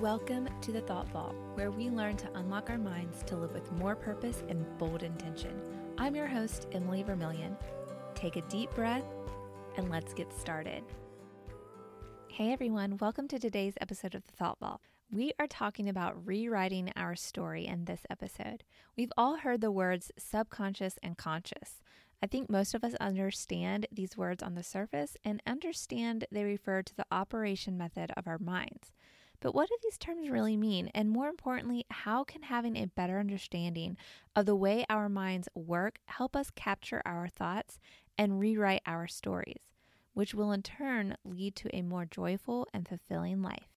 Welcome to the Thought Vault, where we learn to unlock our minds to live with more purpose and bold intention. I'm your host, Emily Vermillion. Take a deep breath and let's get started. Hey everyone, welcome to today's episode of the Thought Vault. We are talking about rewriting our story in this episode. We've all heard the words subconscious and conscious. I think most of us understand these words on the surface and understand they refer to the operation method of our minds. But what do these terms really mean? And more importantly, how can having a better understanding of the way our minds work help us capture our thoughts and rewrite our stories, which will in turn lead to a more joyful and fulfilling life?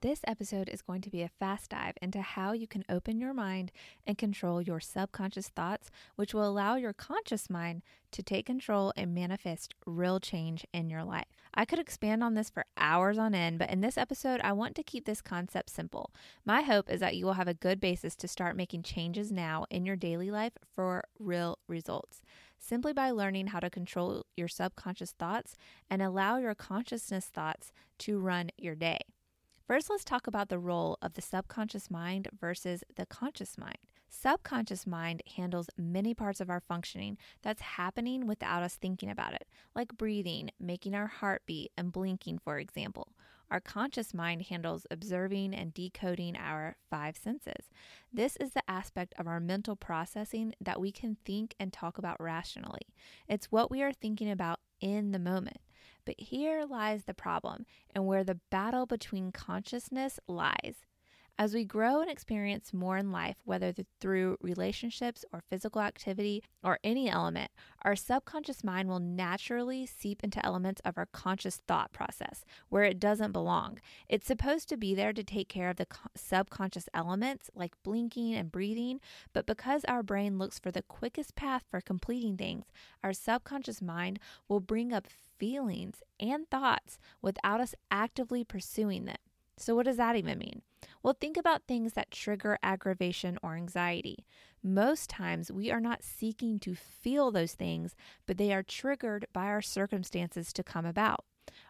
This episode is going to be a fast dive into how you can open your mind and control your subconscious thoughts, which will allow your conscious mind to take control and manifest real change in your life. I could expand on this for hours on end, but in this episode, I want to keep this concept simple. My hope is that you will have a good basis to start making changes now in your daily life for real results simply by learning how to control your subconscious thoughts and allow your consciousness thoughts to run your day. First, let's talk about the role of the subconscious mind versus the conscious mind. Subconscious mind handles many parts of our functioning that's happening without us thinking about it, like breathing, making our heart beat, and blinking, for example. Our conscious mind handles observing and decoding our five senses. This is the aspect of our mental processing that we can think and talk about rationally. It's what we are thinking about in the moment. But here lies the problem and where the battle between consciousness lies. As we grow and experience more in life, whether through relationships or physical activity or any element, our subconscious mind will naturally seep into elements of our conscious thought process where it doesn't belong. It's supposed to be there to take care of the subconscious elements like blinking and breathing, but because our brain looks for the quickest path for completing things, our subconscious mind will bring up feelings and thoughts without us actively pursuing them. So, what does that even mean? Well, think about things that trigger aggravation or anxiety. Most times, we are not seeking to feel those things, but they are triggered by our circumstances to come about.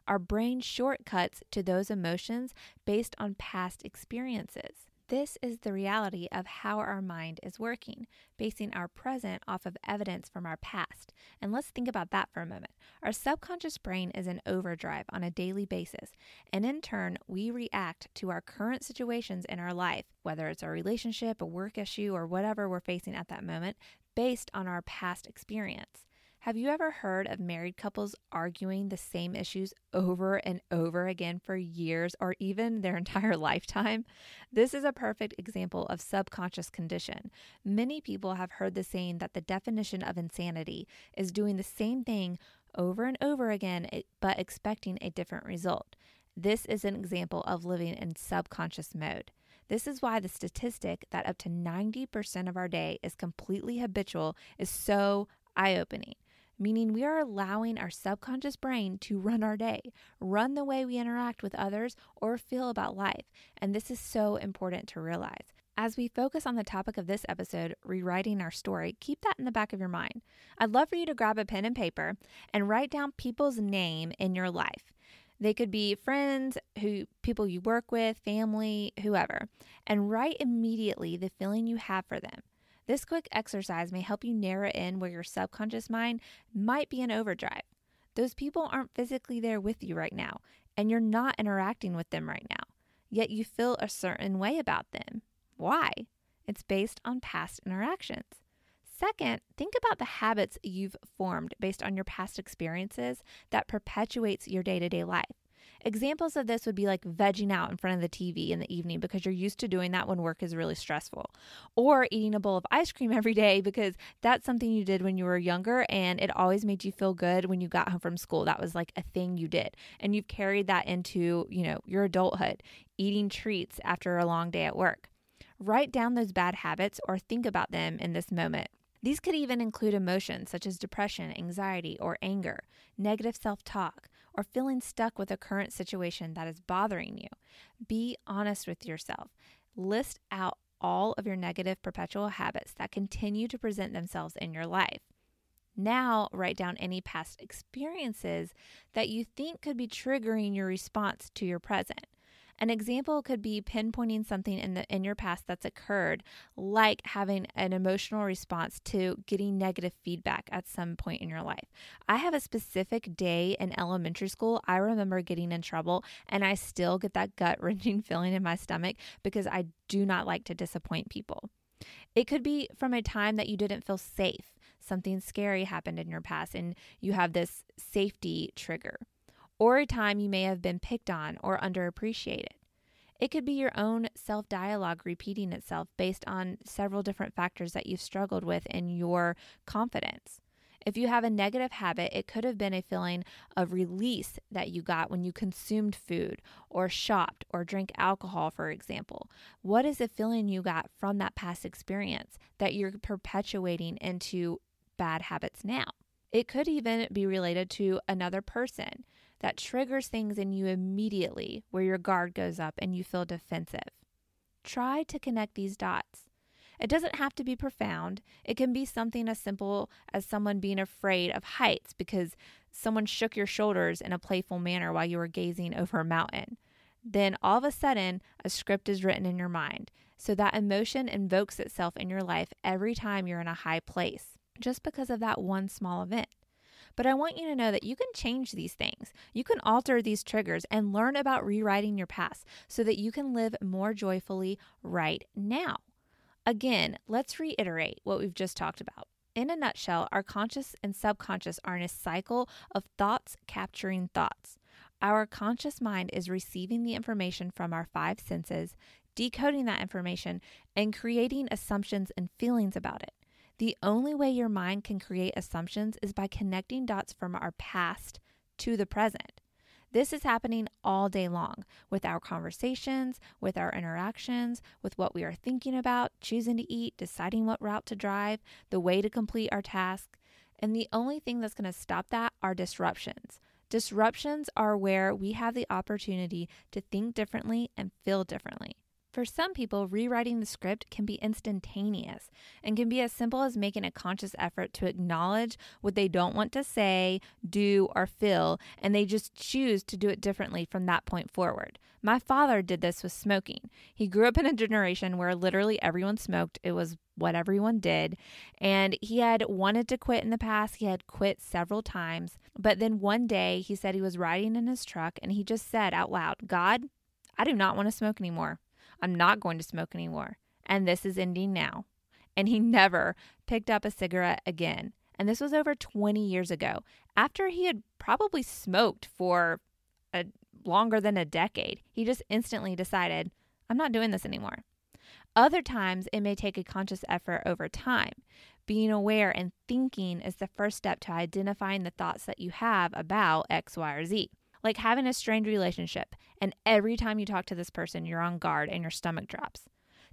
Our brain shortcuts to those emotions based on past experiences. This is the reality of how our mind is working, basing our present off of evidence from our past. And let's think about that for a moment. Our subconscious brain is in overdrive on a daily basis, and in turn, we react to our current situations in our life, whether it's a relationship, a work issue, or whatever we're facing at that moment, based on our past experience. Have you ever heard of married couples arguing the same issues over and over again for years or even their entire lifetime? This is a perfect example of subconscious condition. Many people have heard the saying that the definition of insanity is doing the same thing over and over again, but expecting a different result. This is an example of living in subconscious mode. This is why the statistic that up to 90% of our day is completely habitual is so eye opening meaning we are allowing our subconscious brain to run our day, run the way we interact with others or feel about life. And this is so important to realize. As we focus on the topic of this episode, rewriting our story, keep that in the back of your mind. I'd love for you to grab a pen and paper and write down people's name in your life. They could be friends, who people you work with, family, whoever, and write immediately the feeling you have for them. This quick exercise may help you narrow in where your subconscious mind might be in overdrive. Those people aren't physically there with you right now, and you're not interacting with them right now, yet you feel a certain way about them. Why? It's based on past interactions. Second, think about the habits you've formed based on your past experiences that perpetuates your day-to-day life. Examples of this would be like vegging out in front of the TV in the evening because you're used to doing that when work is really stressful, or eating a bowl of ice cream every day because that's something you did when you were younger and it always made you feel good when you got home from school. That was like a thing you did. And you've carried that into, you know, your adulthood, eating treats after a long day at work. Write down those bad habits or think about them in this moment. These could even include emotions such as depression, anxiety, or anger, negative self talk, or feeling stuck with a current situation that is bothering you. Be honest with yourself. List out all of your negative perpetual habits that continue to present themselves in your life. Now, write down any past experiences that you think could be triggering your response to your present. An example could be pinpointing something in the in your past that's occurred, like having an emotional response to getting negative feedback at some point in your life. I have a specific day in elementary school I remember getting in trouble and I still get that gut-wrenching feeling in my stomach because I do not like to disappoint people. It could be from a time that you didn't feel safe. Something scary happened in your past and you have this safety trigger or a time you may have been picked on or underappreciated. It could be your own self dialogue repeating itself based on several different factors that you've struggled with in your confidence. If you have a negative habit, it could have been a feeling of release that you got when you consumed food or shopped or drank alcohol, for example. What is the feeling you got from that past experience that you're perpetuating into bad habits now? It could even be related to another person that triggers things in you immediately where your guard goes up and you feel defensive. Try to connect these dots. It doesn't have to be profound. It can be something as simple as someone being afraid of heights because someone shook your shoulders in a playful manner while you were gazing over a mountain. Then all of a sudden, a script is written in your mind. So that emotion invokes itself in your life every time you're in a high place, just because of that one small event. But I want you to know that you can change these things. You can alter these triggers and learn about rewriting your past so that you can live more joyfully right now. Again, let's reiterate what we've just talked about. In a nutshell, our conscious and subconscious are in a cycle of thoughts capturing thoughts. Our conscious mind is receiving the information from our five senses, decoding that information, and creating assumptions and feelings about it. The only way your mind can create assumptions is by connecting dots from our past to the present. This is happening all day long with our conversations, with our interactions, with what we are thinking about, choosing to eat, deciding what route to drive, the way to complete our task. And the only thing that's going to stop that are disruptions. Disruptions are where we have the opportunity to think differently and feel differently. For some people, rewriting the script can be instantaneous and can be as simple as making a conscious effort to acknowledge what they don't want to say, do, or feel, and they just choose to do it differently from that point forward. My father did this with smoking. He grew up in a generation where literally everyone smoked, it was what everyone did. And he had wanted to quit in the past. He had quit several times. But then one day he said he was riding in his truck and he just said out loud, God, I do not want to smoke anymore. I'm not going to smoke anymore. And this is ending now. And he never picked up a cigarette again. And this was over 20 years ago, after he had probably smoked for a longer than a decade. He just instantly decided, I'm not doing this anymore. Other times, it may take a conscious effort over time. Being aware and thinking is the first step to identifying the thoughts that you have about X, Y, or Z like having a strained relationship, and every time you talk to this person, you're on guard and your stomach drops.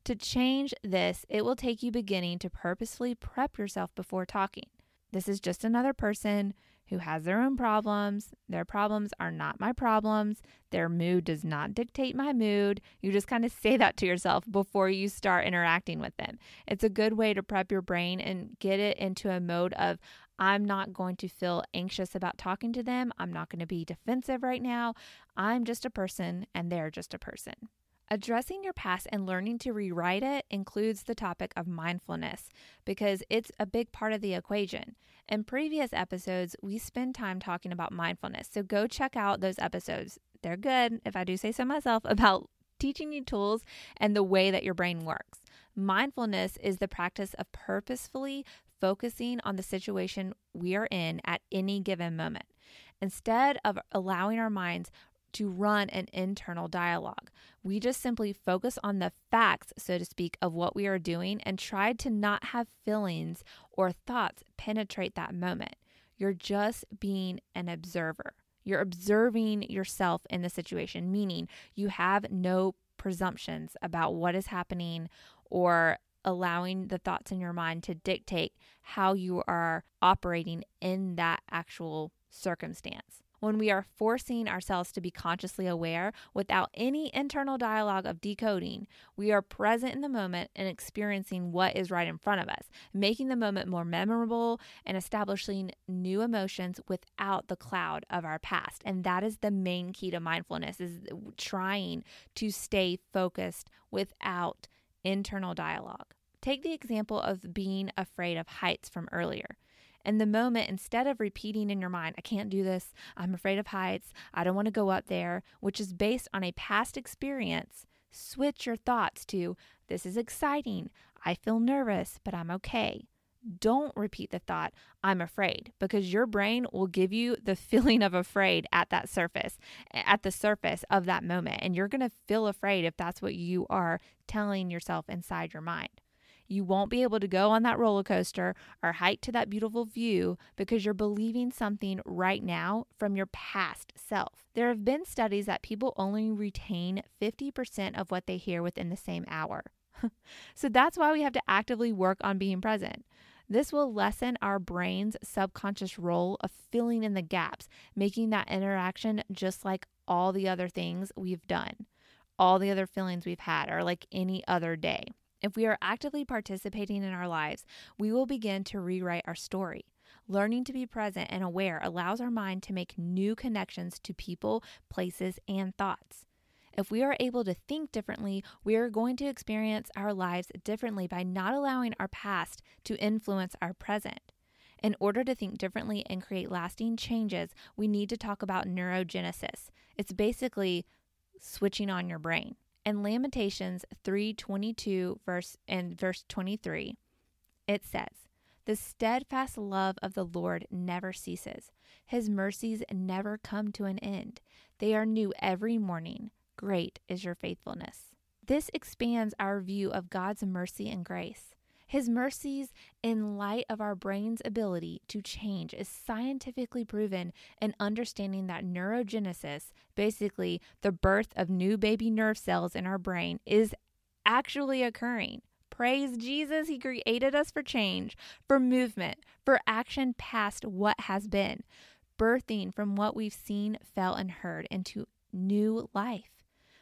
To change this, it will take you beginning to purposefully prep yourself before talking. This is just another person who has their own problems. Their problems are not my problems. Their mood does not dictate my mood. You just kind of say that to yourself before you start interacting with them. It's a good way to prep your brain and get it into a mode of, I'm not going to feel anxious about talking to them. I'm not going to be defensive right now. I'm just a person and they're just a person. Addressing your past and learning to rewrite it includes the topic of mindfulness because it's a big part of the equation. In previous episodes, we spend time talking about mindfulness. So go check out those episodes. They're good, if I do say so myself, about teaching you tools and the way that your brain works. Mindfulness is the practice of purposefully focusing on the situation we are in at any given moment instead of allowing our minds to run an internal dialogue. We just simply focus on the facts, so to speak, of what we are doing and try to not have feelings or thoughts penetrate that moment. You're just being an observer. You're observing yourself in the situation, meaning you have no presumptions about what is happening or allowing the thoughts in your mind to dictate how you are operating in that actual circumstance. when we are forcing ourselves to be consciously aware without any internal dialogue of decoding, we are present in the moment and experiencing what is right in front of us, making the moment more memorable and establishing new emotions without the cloud of our past. And that is the main key to mindfulness is trying to stay focused without internal dialogue. Take the example of being afraid of heights from earlier. In the moment, instead of repeating in your mind, I can't do this, I'm afraid of heights, I don't want to go up there, which is based on a past experience, switch your thoughts to, this is exciting, I feel nervous, but I'm okay. Don't repeat the thought, I'm afraid, because your brain will give you the feeling of afraid at that surface, at the surface of that moment. And you're going to feel afraid if that's what you are telling yourself inside your mind. You won't be able to go on that roller coaster or hike to that beautiful view because you're believing something right now from your past self. There have been studies that people only retain 50% of what they hear within the same hour. so that's why we have to actively work on being present. This will lessen our brain's subconscious role of filling in the gaps, making that interaction just like all the other things we've done, all the other feelings we've had, or like any other day. If we are actively participating in our lives, we will begin to rewrite our story. Learning to be present and aware allows our mind to make new connections to people, places, and thoughts. If we are able to think differently, we are going to experience our lives differently by not allowing our past to influence our present. In order to think differently and create lasting changes, we need to talk about neurogenesis. It's basically switching on your brain. In Lamentations 3:22 verse and verse 23, it says, "The steadfast love of the Lord never ceases. His mercies never come to an end. They are new every morning. Great is your faithfulness." This expands our view of God's mercy and grace. His mercies, in light of our brain's ability to change, is scientifically proven in understanding that neurogenesis, basically the birth of new baby nerve cells in our brain, is actually occurring. Praise Jesus, He created us for change, for movement, for action past what has been, birthing from what we've seen, felt, and heard into new life.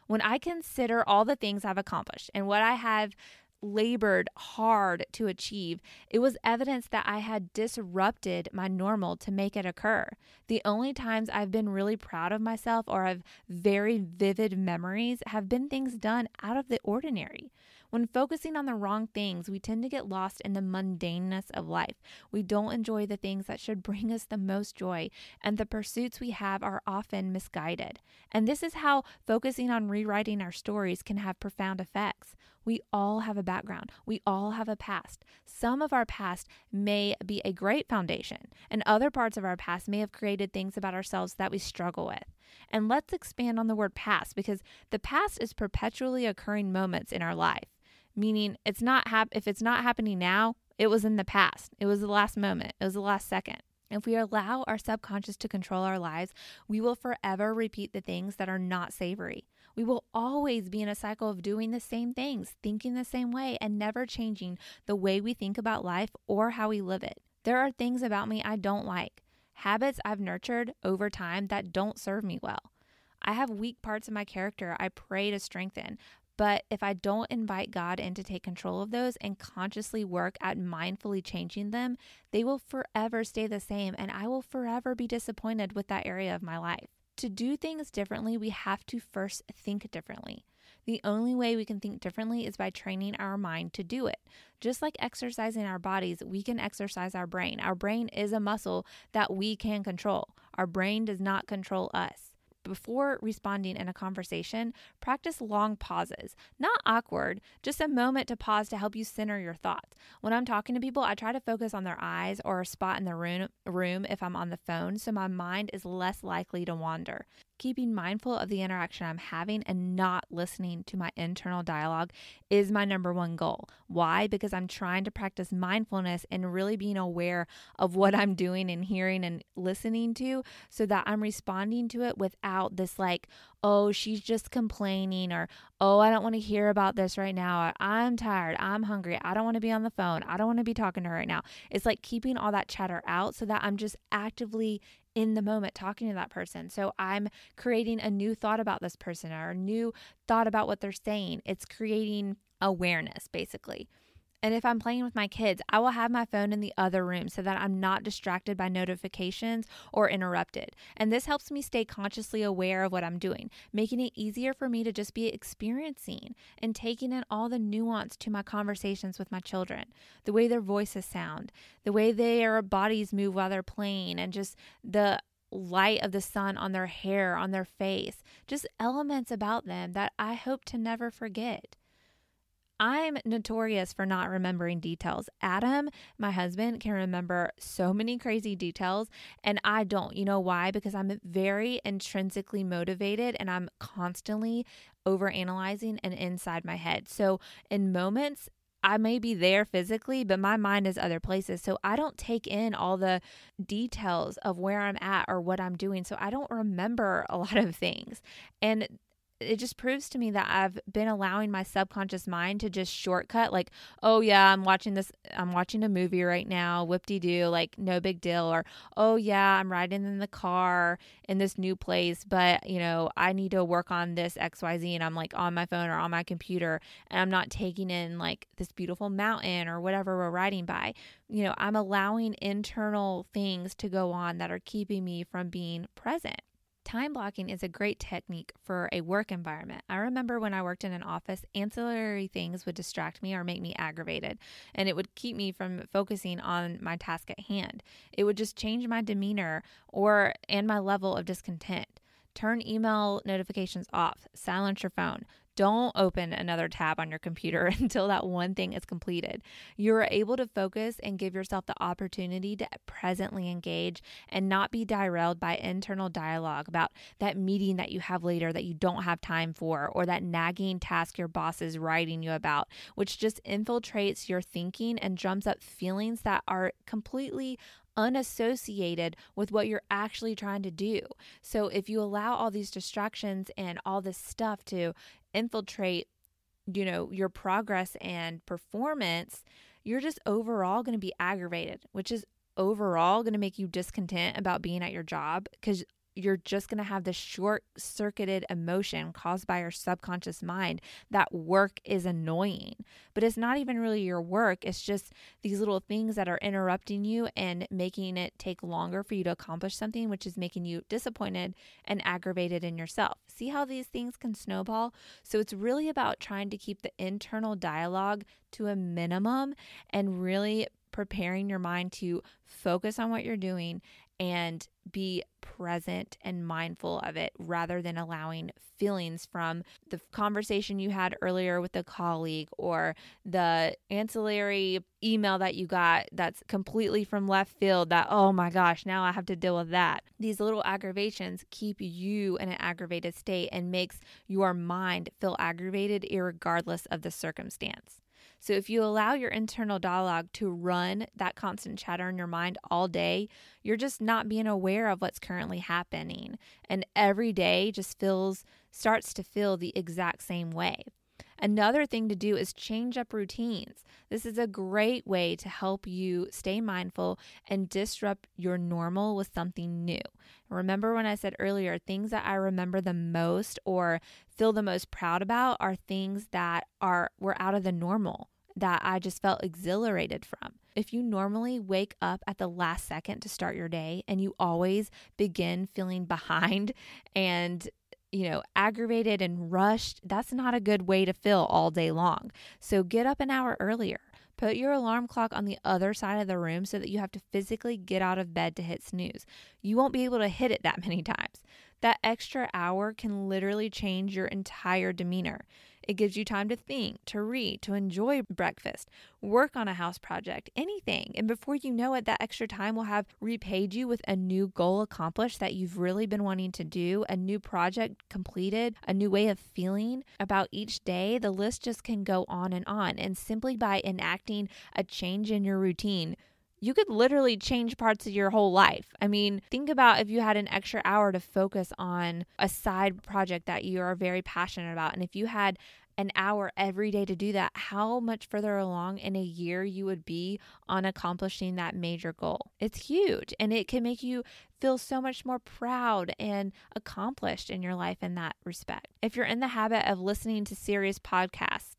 When I consider all the things I've accomplished and what I have labored hard to achieve, it was evidence that I had disrupted my normal to make it occur. The only times I've been really proud of myself or have very vivid memories have been things done out of the ordinary. When focusing on the wrong things, we tend to get lost in the mundaneness of life. We don't enjoy the things that should bring us the most joy, and the pursuits we have are often misguided. And this is how focusing on rewriting our stories can have profound effects. We all have a background. We all have a past. Some of our past may be a great foundation, and other parts of our past may have created things about ourselves that we struggle with. And let's expand on the word past because the past is perpetually occurring moments in our life meaning it's not hap- if it's not happening now, it was in the past. It was the last moment. It was the last second. If we allow our subconscious to control our lives, we will forever repeat the things that are not savory. We will always be in a cycle of doing the same things, thinking the same way, and never changing the way we think about life or how we live it. There are things about me I don't like, habits I've nurtured over time that don't serve me well. I have weak parts of my character I pray to strengthen, but if I don't invite God in to take control of those and consciously work at mindfully changing them, they will forever stay the same and I will forever be disappointed with that area of my life. To do things differently, we have to first think differently. The only way we can think differently is by training our mind to do it. Just like exercising our bodies, we can exercise our brain. Our brain is a muscle that we can control. Our brain does not control us before responding in a conversation, practice long pauses. Not awkward, just a moment to pause to help you center your thoughts. When I'm talking to people, I try to focus on their eyes or a spot in the room, room if I'm on the phone so my mind is less likely to wander keeping mindful of the interaction I'm having and not listening to my internal dialogue is my number one goal. Why? Because I'm trying to practice mindfulness and really being aware of what I'm doing and hearing and listening to so that I'm responding to it without this like, oh, she's just complaining or oh, I don't want to hear about this right now. I'm tired. I'm hungry. I don't want to be on the phone. I don't want to be talking to her right now. It's like keeping all that chatter out so that I'm just actively in the moment talking to that person. So I'm creating a new thought about this person or a new thought about what they're saying. It's creating awareness, basically. And if I'm playing with my kids, I will have my phone in the other room so that I'm not distracted by notifications or interrupted. And this helps me stay consciously aware of what I'm doing, making it easier for me to just be experiencing and taking in all the nuance to my conversations with my children the way their voices sound, the way their bodies move while they're playing, and just the light of the sun on their hair, on their face, just elements about them that I hope to never forget. I'm notorious for not remembering details. Adam, my husband, can remember so many crazy details, and I don't. You know why? Because I'm very intrinsically motivated and I'm constantly overanalyzing and inside my head. So, in moments, I may be there physically, but my mind is other places. So I don't take in all the details of where I'm at or what I'm doing. So I don't remember a lot of things. And it just proves to me that I've been allowing my subconscious mind to just shortcut, like, oh yeah, I'm watching this, I'm watching a movie right now, whoop de doo, like no big deal, or oh yeah, I'm riding in the car in this new place, but you know, I need to work on this XYZ, and I'm like on my phone or on my computer, and I'm not taking in like this beautiful mountain or whatever we're riding by. You know, I'm allowing internal things to go on that are keeping me from being present. Time blocking is a great technique for a work environment. I remember when I worked in an office, ancillary things would distract me or make me aggravated, and it would keep me from focusing on my task at hand. It would just change my demeanor or and my level of discontent. Turn email notifications off, silence your phone, don't open another tab on your computer until that one thing is completed. You're able to focus and give yourself the opportunity to presently engage and not be derailed by internal dialogue about that meeting that you have later that you don't have time for, or that nagging task your boss is writing you about, which just infiltrates your thinking and drums up feelings that are completely unassociated with what you're actually trying to do. So if you allow all these distractions and all this stuff to infiltrate, you know, your progress and performance, you're just overall going to be aggravated, which is overall going to make you discontent about being at your job because you're just going to have this short circuited emotion caused by your subconscious mind that work is annoying. But it's not even really your work, it's just these little things that are interrupting you and making it take longer for you to accomplish something, which is making you disappointed and aggravated in yourself. See how these things can snowball? So it's really about trying to keep the internal dialogue to a minimum and really preparing your mind to focus on what you're doing and be present and mindful of it rather than allowing feelings from the conversation you had earlier with a colleague or the ancillary email that you got that's completely from left field that, oh my gosh, now I have to deal with that. These little aggravations keep you in an aggravated state and makes your mind feel aggravated regardless of the circumstance. So if you allow your internal dialogue to run that constant chatter in your mind all day, you're just not being aware of what's currently happening. And every day just feels starts to feel the exact same way. Another thing to do is change up routines. This is a great way to help you stay mindful and disrupt your normal with something new. Remember when I said earlier, things that I remember the most or feel the most proud about are things that are were out of the normal that I just felt exhilarated from. If you normally wake up at the last second to start your day and you always begin feeling behind and you know, aggravated and rushed, that's not a good way to feel all day long. So get up an hour earlier. Put your alarm clock on the other side of the room so that you have to physically get out of bed to hit snooze. You won't be able to hit it that many times. That extra hour can literally change your entire demeanor. It gives you time to think, to read, to enjoy breakfast, work on a house project, anything. And before you know it, that extra time will have repaid you with a new goal accomplished that you've really been wanting to do, a new project completed, a new way of feeling about each day. The list just can go on and on. And simply by enacting a change in your routine, you could literally change parts of your whole life. I mean, think about if you had an extra hour to focus on a side project that you are very passionate about. And if you had an hour every day to do that, how much further along in a year you would be on accomplishing that major goal. It's huge and it can make you feel so much more proud and accomplished in your life in that respect. If you're in the habit of listening to serious podcasts,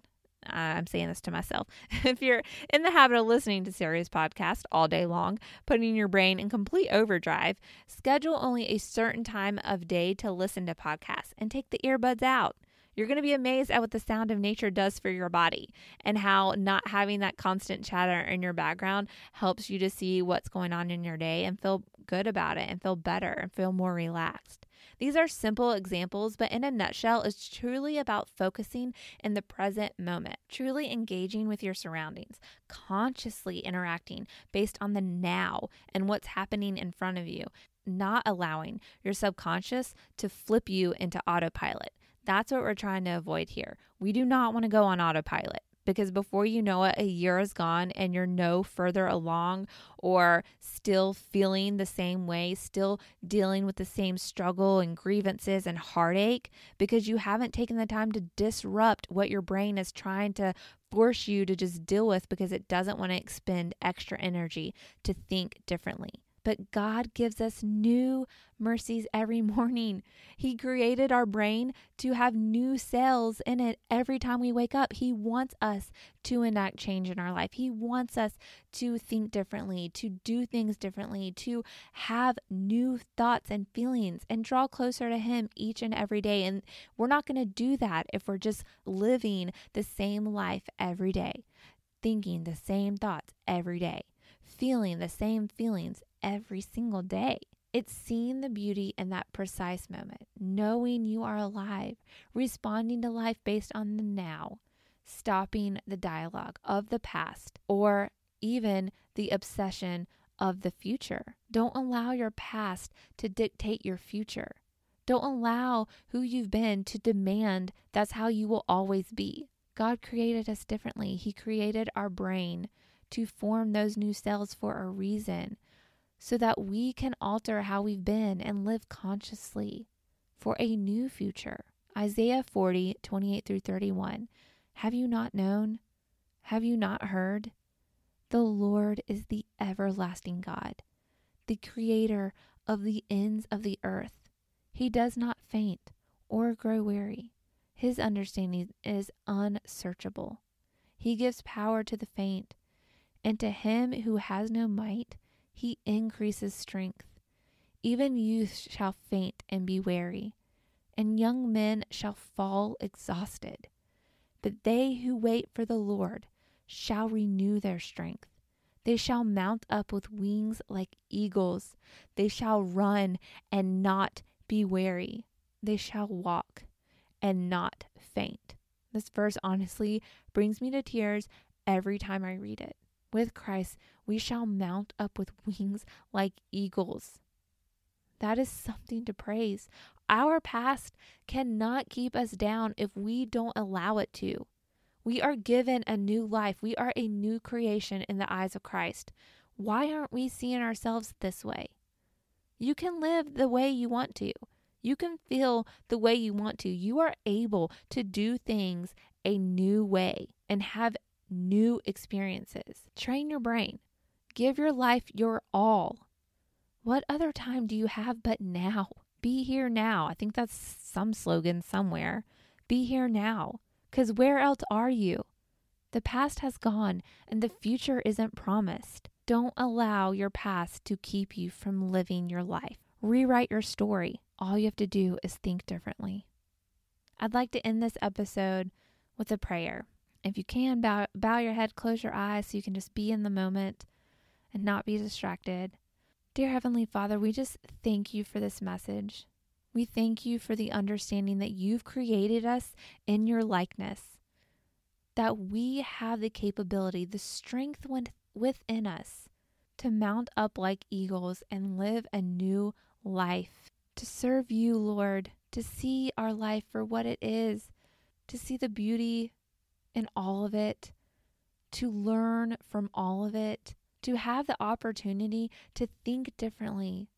I'm saying this to myself. if you're in the habit of listening to serious podcasts all day long, putting your brain in complete overdrive, schedule only a certain time of day to listen to podcasts and take the earbuds out. You're going to be amazed at what the sound of nature does for your body and how not having that constant chatter in your background helps you to see what's going on in your day and feel good about it and feel better and feel more relaxed. These are simple examples, but in a nutshell, it's truly about focusing in the present moment, truly engaging with your surroundings, consciously interacting based on the now and what's happening in front of you, not allowing your subconscious to flip you into autopilot. That's what we're trying to avoid here. We do not want to go on autopilot because before you know it, a year is gone and you're no further along or still feeling the same way, still dealing with the same struggle and grievances and heartache because you haven't taken the time to disrupt what your brain is trying to force you to just deal with because it doesn't want to expend extra energy to think differently. But God gives us new mercies every morning. He created our brain to have new cells in it every time we wake up. He wants us to enact change in our life. He wants us to think differently, to do things differently, to have new thoughts and feelings and draw closer to Him each and every day. And we're not going to do that if we're just living the same life every day, thinking the same thoughts every day feeling the same feelings every single day. It's seeing the beauty in that precise moment, knowing you are alive, responding to life based on the now, stopping the dialogue of the past or even the obsession of the future. Don't allow your past to dictate your future. Don't allow who you've been to demand that's how you will always be. God created us differently. He created our brain to form those new cells for a reason so that we can alter how we've been and live consciously for a new future. Isaiah 40, 28 through 31. Have you not known? Have you not heard? The Lord is the everlasting God, the creator of the ends of the earth. He does not faint or grow weary. His understanding is unsearchable. He gives power to the faint, and to him who has no might, he increases strength. Even youth shall faint and be weary, and young men shall fall exhausted. But they who wait for the Lord shall renew their strength. They shall mount up with wings like eagles. They shall run and not be weary. They shall walk and not faint. This verse honestly brings me to tears every time I read it. With Christ, we shall mount up with wings like eagles. That is something to praise. Our past cannot keep us down if we don't allow it to. We are given a new life. We are a new creation in the eyes of Christ. Why aren't we seeing ourselves this way? You can live the way you want to. You can feel the way you want to. You are able to do things a new way and have new experiences. Train your brain. Give your life your all. What other time do you have but now? Be here now. I think that's some slogan somewhere. Be here now. Because where else are you? The past has gone and the future isn't promised. Don't allow your past to keep you from living your life. Rewrite your story. All you have to do is think differently. I'd like to end this episode with a prayer. If you can, bow, bow your head, close your eyes so you can just be in the moment and not be distracted. Dear Heavenly Father, we just thank you for this message. We thank you for the understanding that you've created us in your likeness, that we have the capability, the strength within us to mount up like eagles and live a new life, to serve you, Lord, to see our life for what it is, to see the beauty in all of it, to learn from all of it, to have the opportunity to think differently,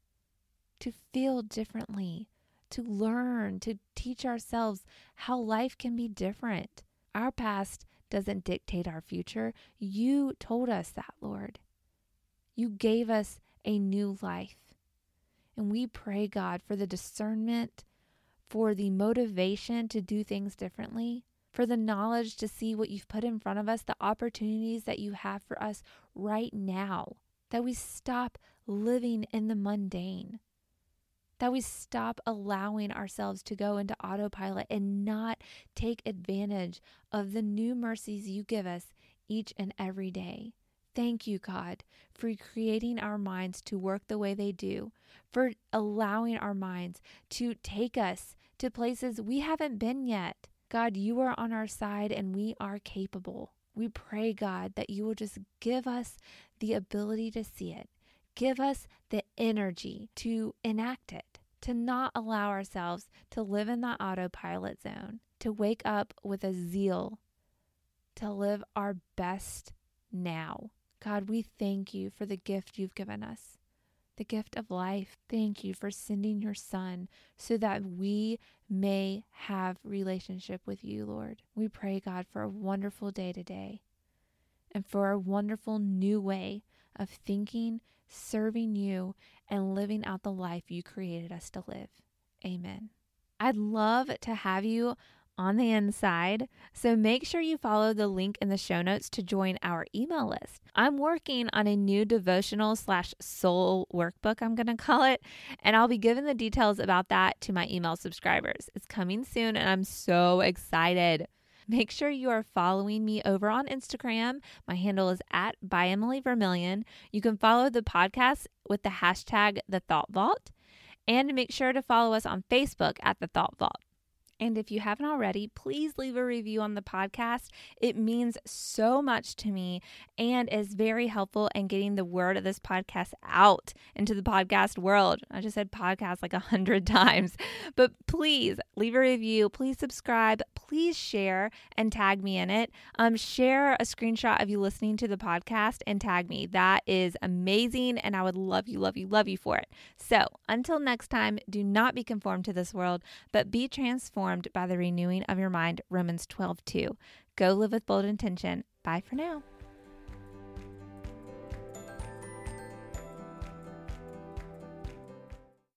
to feel differently, to learn, to teach ourselves how life can be different. Our past doesn't dictate our future. You told us that, Lord. You gave us a new life. And we pray, God, for the discernment, for the motivation to do things differently, for the knowledge to see what you've put in front of us, the opportunities that you have for us right now, that we stop living in the mundane, that we stop allowing ourselves to go into autopilot and not take advantage of the new mercies you give us each and every day. Thank you, God, for creating our minds to work the way they do, for allowing our minds to take us to places we haven't been yet. God, you are on our side and we are capable. We pray, God, that you will just give us the ability to see it, give us the energy to enact it, to not allow ourselves to live in that autopilot zone, to wake up with a zeal, to live our best now. God, we thank you for the gift you've given us, the gift of life. Thank you for sending your son so that we may have relationship with you, Lord. We pray, God, for a wonderful day today and for a wonderful new way of thinking, serving you, and living out the life you created us to live. Amen. I'd love to have you on the inside. So make sure you follow the link in the show notes to join our email list. I'm working on a new devotional slash soul workbook, I'm going to call it, and I'll be giving the details about that to my email subscribers. It's coming soon, and I'm so excited. Make sure you are following me over on Instagram. My handle is at by Emily Vermillion. You can follow the podcast with the hashtag the Thought Vault. And make sure to follow us on Facebook at the Thought Vault. And if you haven't already, please leave a review on the podcast. It means so much to me and is very helpful in getting the word of this podcast out into the podcast world. I just said podcast like a hundred times, but please leave a review. Please subscribe. Please share and tag me in it. Um, share a screenshot of you listening to the podcast and tag me. That is amazing. And I would love you, love you, love you for it. So until next time, do not be conformed to this world, but be transformed transformed by the renewing of your mind. Romans 12, 2. Go live with bold intention. Bye for now.